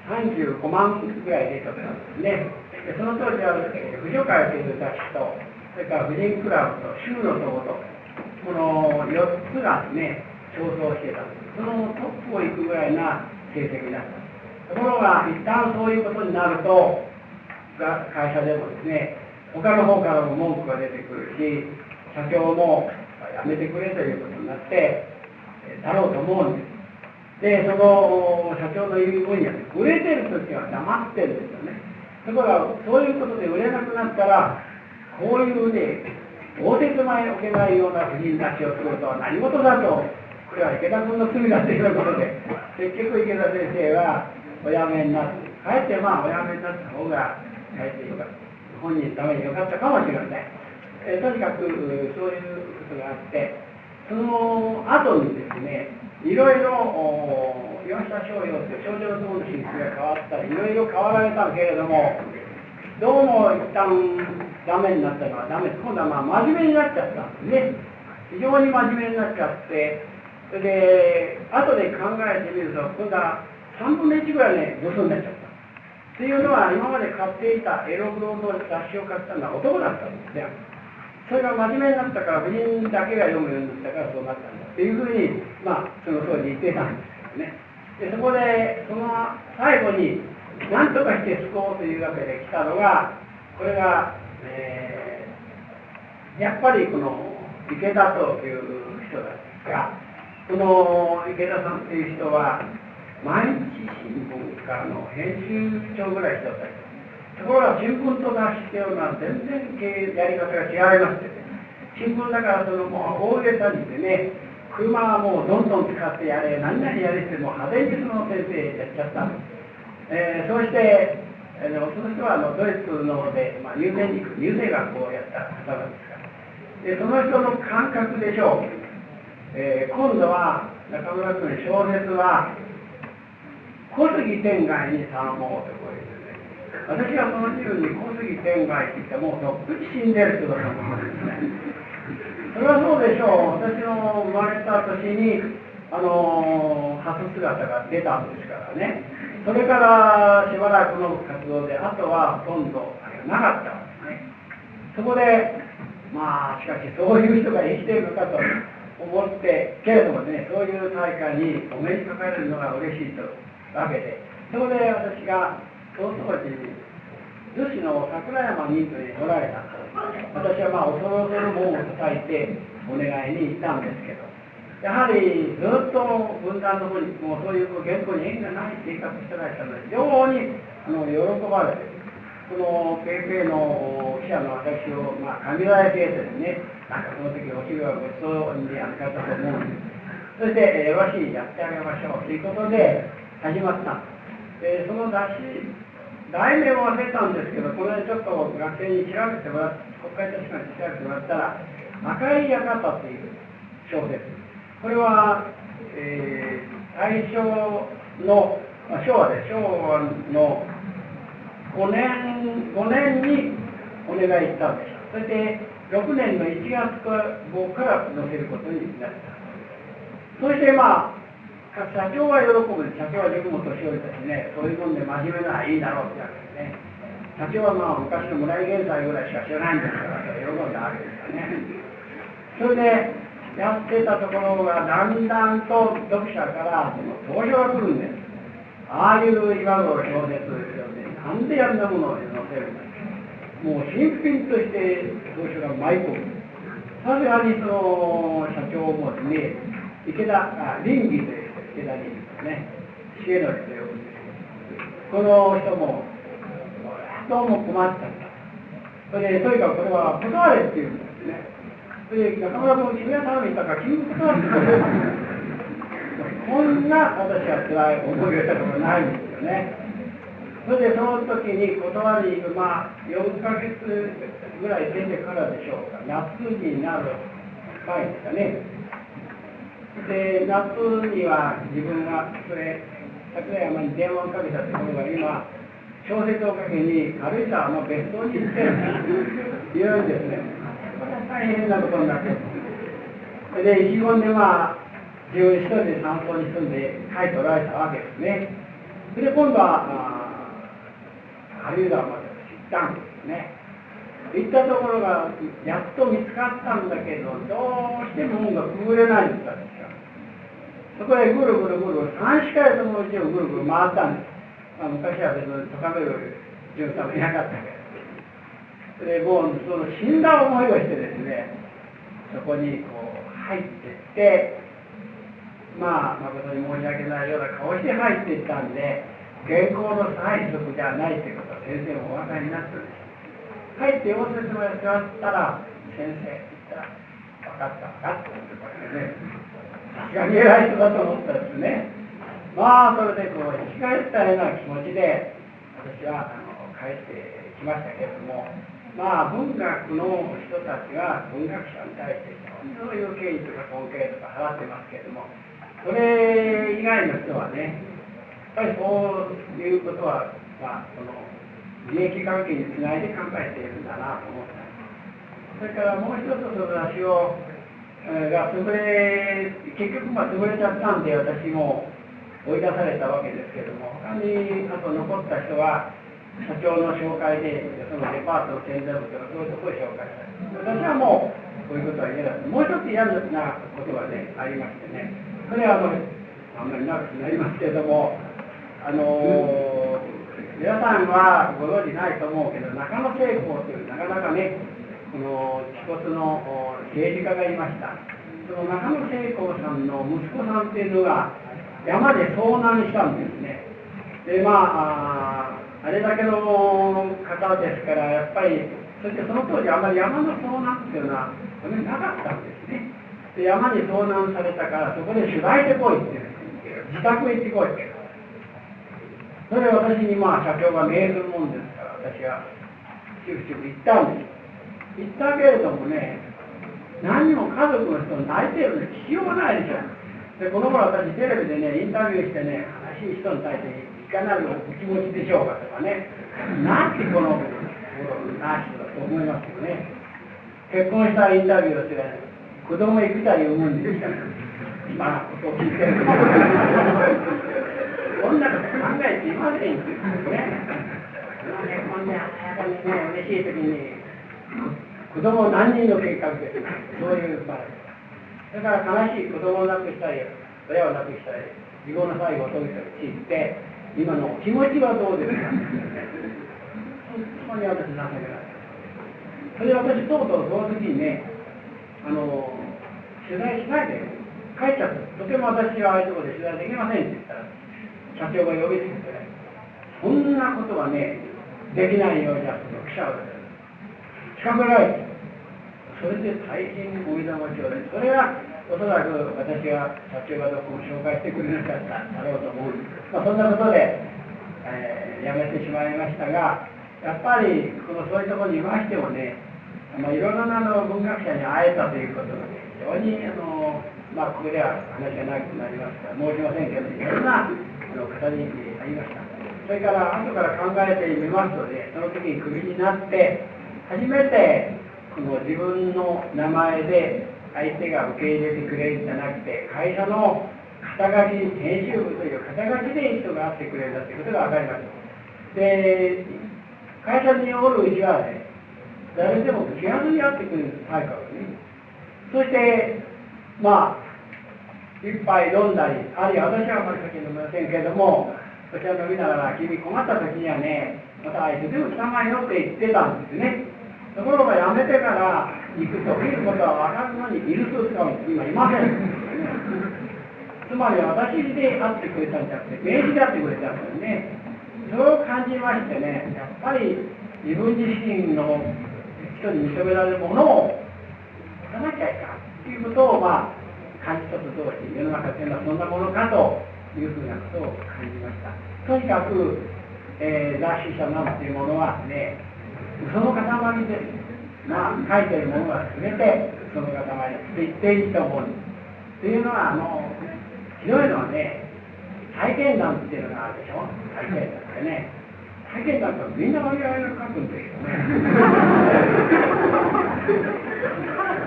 35万ぐらい出てたんですね。でその当時は、えー、婦女会という雑誌と、それから婦人クラブと、州の党と、この4つがね、競争してた。そのトップを行くぐらいな成績だった。ところが、一旦そういうことになると、会社でもですね、他の方からも文句が出てくるし、社長もやめてくれということになって、だろうと思うんです。で、その社長の言う分野で、売れてる時は黙ってるんですよね。ところが、そういうことで売れなくなったら、こういうね、応接前置けないような婦人たちを作るとは何事だと、これは池田君の罪だということで、結局池田先生はお辞めになって、かえってまあお辞めになった方が、かえってよかった。本人のためによかったかもしれません。えとにかくそういうことがあって、その後にですね、いろいろ岩下商用って少女の友の品質が変わったりいろいろ変わられたけれどもどうも一旦ダメになったのはダメ今度はまあ真面目になっちゃったんですね。非常に真面目になっちゃってそれで後で考えてみると今度は3分の1ぐらいねブスになっちゃった。っていうのは今まで買っていたエログロの雑誌を買ったのは男だったんですね。それが真面目になったから婦人だけが読むようになったからそうなったんだっていうふうに、まあ、その当時言ってたんですけどね。でそこでその最後に何とかして救おうというわけで来たのがこれが、えー、やっぱりこの池田という人なんですがこの池田さんっていう人は毎日新聞からの編集長ぐらいしてたりところが新聞と雑誌っていうのは全然やり方が違いましてね。新聞だからそのもう大げさにしてね車はもうどんどん使ってやれ何々やれっても派手にその先生やっちゃったんです、えー、そして、えー、その人はあのドイツの方で、まあ、入選塾入選学をやった方なんですからでその人の感覚でしょう、えー、今度は中村君小説は小杉天外に頼もうとこういう私はその自分に小杉天外って言ってもうとっくに死んでる人だと思うんですね。それはそうでしょう。私の生まれた年に、あの初姿が出たんですからね。それからしばらくの活動で、あとはほとんどなかったんですね。そこで、まあ、しかしそういう人が生きているのかと思って、けれどもね、そういう大会にお目にかかれるのが嬉しいというわけで、そこで私がその当時、女子の桜山にとにおられた私はまあ恐る恐る門を叩いてお願いに行ったんですけど、やはりずっと分断の方に、もうそういう原稿に縁がない生活してらっしゃるので、非常にあの喜ばれて、この PayPay の記者の私を、まあ、限られてですね、なんかその時お昼はごちそうに預かったと思うんです。そして、よろしい、やってあげましょうということで始まった。えー、その雑誌、題名を忘れたんですけど、この間ちょっと学生に調べてもらって、国会図書館に調べてもらったら、赤い館という小説。これは、えー、大正の、まあ、昭和で昭和の5年 ,5 年にお願いしたんです。それで6年の1月号から載せることになった。そしてまあ社長は喜ぶ社長は自分も年寄りだしね、そういうもんで真面目ならいいだろうってわけですね。社長はまあ昔の村井現在ぐらいしか知らないんですから、喜んだわけですからね。それで、やってたところがだんだんと読者からその投票が来るんです。ああいう今の小説ですよね、なんであんなものを載せるんだもう新品として投票が舞い込む。さすがにその社長もですね、池田あ倫理という池田にね、重則と呼ぶんでこの人も、どうも困っちゃった。それで、とにかくこれは断れって言うんですね。で、中村君、君は頼みに行ったから、君も断ってこんな私は辛い思いをしたことないんですよね。それでその時に断りに行く、まあ、4ヶ月ぐらい出てからでしょうか、夏になる前ですかね。で、夏には自分がそれ、桜山に電話をかけたところが今、小説をかけに軽井沢の別荘に行っていうんですね。これは大変なことになってる。で、意気込んでまあ、自分一人で山荘に住んで帰っておられたわけですね。で、今度は、軽井沢まで行ったんですね。行ったところが、やっと見つかったんだけど、どうしても運がくぐれないんですよ。そこへぐるぐるぐる、3しかいそのうちをぐるぐる回ったんです。まあ、昔は別に高める巡査もいなかったけど。それもう、その死んだ思いをしてですね、そこにこう入ってって、まあ、誠に申し訳ないような顔して入っていったんで、原稿の催促じゃないということは先生もお分かりになってるんです。入って応接まで座ったら、先生って言ったら、分かった分かったってこれでね、さすがに偉い人だと思ったんですね。まあ、それでこう、生き返ったような気持ちで、私はあの帰ってきましたけれども、まあ、文学の人たちは文学者に対してそういう敬意とか尊敬とか払ってますけれども、それ以外の人はね、やっぱりそういうことは、まあ、その利益関係につないで考えているんだなと思った。それからもう一つその私を、えー、が潰れ結局まあ潰れちゃったんで私も追い出されたわけですけども他にあと残った人は社長の紹介でそのデパートの宣伝部とかそういうところを紹介された私はもうこういうことは言えないもう一つ嫌なことがねありましてねそれはあのあんまり長くなりますけれどもあのー皆さんはご存じないと思うけど、中野聖光というなかなかね、この気骨の政治家がいました。その中野聖光さんの息子さんっていうのが山で遭難したんですね。で、まあ、あれだけの方ですから、やっぱり、そしてその当時あまり山の遭難っていうのはあまりなかったんですね。で山に遭難されたから、そこで取材で来いって自宅へ行ってこいって。それで私にまあ社長が命ずるもんですから私はしぶしぶ行ったんです行ったけれどもね何にも家族の人泣いてるの聞きようがないでしょでこの頃私テレビでねインタビューしてね悲しい人に対してかなるお気持ちでしょうかとかねなんてこのな人だと思いますよね結婚したインタビューをして、子供いくつ産むんですかまあことを聞いてるこんなこと考えていませんよ。ね。こんな早かにね、嬉しい時に、子供何人の計画で、そういう場合。だから悲しい子供を亡くしたり、親を亡くしたり、自分の最後を遂げたりして、今の気持ちはどうですか本当に私情けない。それで私、とうとうその時にね、あの、取材しないで帰っちゃった。とても私はああいうところで取材できませんって言ったら、社長が呼びつけて、そんなことはね、できないようじゃ、その記者は近くない。それで大変おいざまちをね、それはおそらく私が社長がどこも紹介してくれなかっただろうと思う。まあ、そんなことで、えー、やめてしまいましたが、やっぱりこのそういうところにいましてもね、まあ、いろんなの文学者に会えたということがね、非常にあの、まあ、ここでは話が長くなりますから、申しませんけど、いろんなあの方にありましたそれから後から考えてみますとねその時にクビになって初めてこの自分の名前で相手が受け入れてくれるんじゃなくて会社の肩書き編集部という肩書きで人が会ってくれるんだということが分かりましたで会社におるうちはね誰でも気軽に会ってくれる対価をねそしてまあ一杯飲んだり、あるいは私はあまり酒飲みませんけれども、お茶飲みながら、君困った時にはね、またあいつでも捕まえよって言ってたんですね。ところがやめてから行くということは分かるのに、イルスを使う人今いません。つまり私で会ってくれたんじゃなくて、名刺で会ってくれたんですね。そう感じましてね、やっぱり自分自身の人に認められるものを持たなきゃいかんということを、まあ、感じたと同時世の中というのはそんなものかというふうなことを感じましたとにかく、えー、雑誌社なんていうものはねその塊ですまあ書いてるものは全てその塊って言っていいと思うんですというのはあのひどいのはね体験談っていうのがあるでしょ？体験談ってね。体験談ってみんな我々が書くんですよね。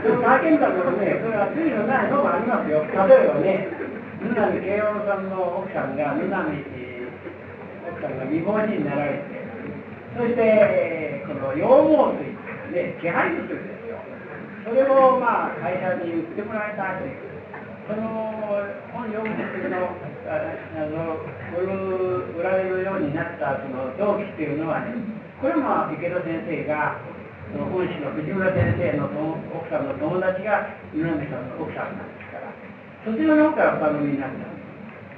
体験談でもね、それは罪のないのもありますよ。例えばね、南慶応さんの奥さんが南奥さんが未亡人になられて、そして、この羊毛水。ね、気配薬ですよ。それをまあ会社に売ってもらいたいという、その本読む時のあの売られるようになったその動機っていうのはね、これも池田先生が、その本師の藤村先生の奥さんの友達が井上さんの奥さんなんですから、そちらの方からお頼みになった。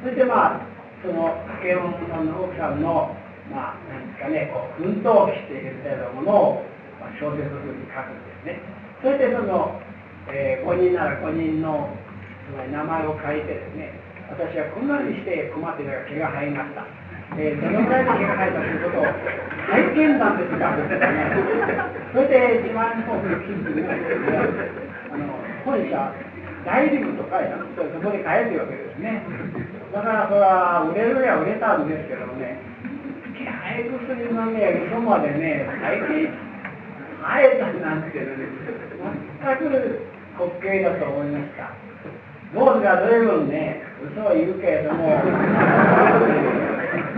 そしてまあ、その慶音さんの奥さんの、まあ、なんですかね、こう奮闘期しているようなものを、まあ、小説風に書くんですね。そしてその、えー、5人なら5人の名前を書いてですね、私はこんなにして困っていたら毛が生えました。えー、どのぐらいの毛が生えたということを 体験談ですが、それで自慢の金属がですね、あの本社、大リーグとかそこで買えるわけですね。だからそれは売れるには売れたんですけどもね、気配薬のね、嘘までね、最近、生えたなんていうのね、全く滑稽だと思いました。坊主が随分ね、嘘を言うけれども、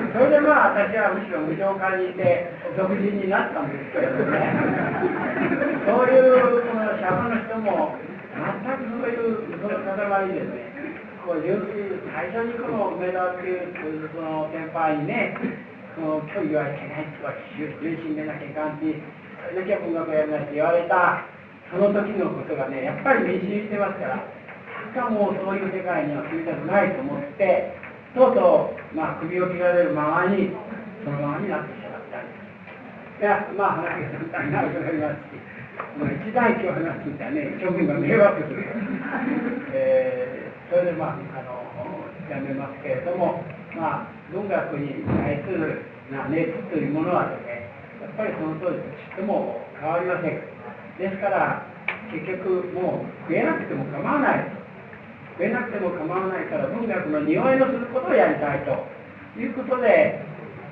それでまあ私はむしろ無償化にして独自になったんですけれどもね、そういうこのシャバの人も、全くそういう嘘の塊ですね。こう純粋最初にこの梅田っていうその先輩にね、この距離はいけないとか、純真でなきゃいかんし、それだけは文学やらなって言われた、その時のことがね、やっぱり身に染みてますから、しかもそういう世界には住みたくないと思って、とうとう、まあ、首を切られるままに、そのままになってしまったんです。いや、まあ話が簡単になるとなりますしもう、一大教話みたいなね、諸君が迷惑する。えーそれでまあ、あの、やめますけれども、まあ、文学に対するな熱というものはですね、ぱりその当時とちっとも変わりません。ですから、結局もう増えなくても構わない。増えなくても構わないから文学の匂いのすることをやりたいということで、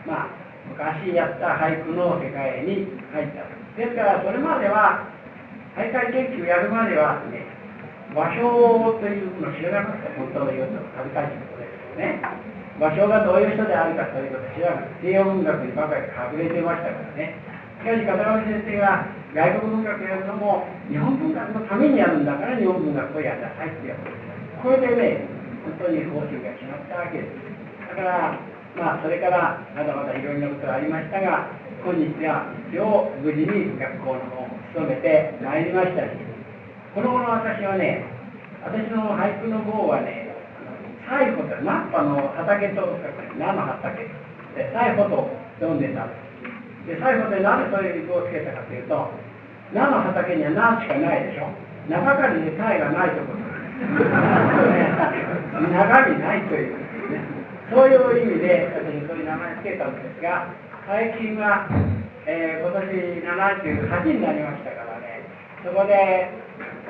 まあ、昔やった俳句の世界に入った。ですから、それまでは、大会研究をやるまではね、場所というのを知らなかった本当の言うと恥ずかしいことですよね場所がどういう人であるかということを知らなかった西洋文学にばかり隠れてましたからね。しかし片上先生が外国文学やるのも日本文学のためにやるんだから日本文学をやりなさいってやるこれでね本当に方針が決まったわけです。だからまあそれからまだまだいろいろなことがありましたが今日は一応無事に学校の方を務めてまいりましたしこの頃私はね、私の俳句の方はね、最後ってナッパの畑と菜の畑で最後と読んでたで最後でなぜそういう句をつけたかというと菜の畑には菜しかないでしょ中かりで菜がないところ中身ないという、ね、そういう意味で私そういう名前つけたんですが最近は、えー、今年78になりましたからねそこで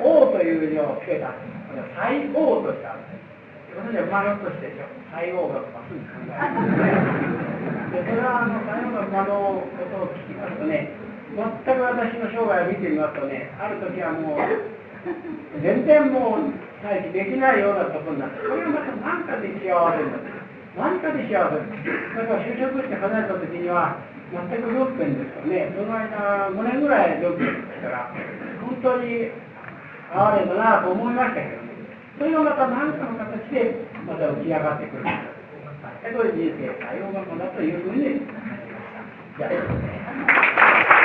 王という字をつけた。最王としたんです。私は馬のとしてでしょ。最王がまっすぐ考える。で、それはあの最王の馬のことを聞きますとね、全く私の生涯を見てみますとね、ある時はもう、全然もう再起できないようなところになって、これはまた何かで幸せになって、何かで幸せにだから就職して離れた時には、全く6分ですよね、その間5年ぐらい6分ですから、本当に哀れだなと思いましたけどね。それがまた何かの形でまた浮き上がってくる。そういう人生、多様なものだというふうに感じました。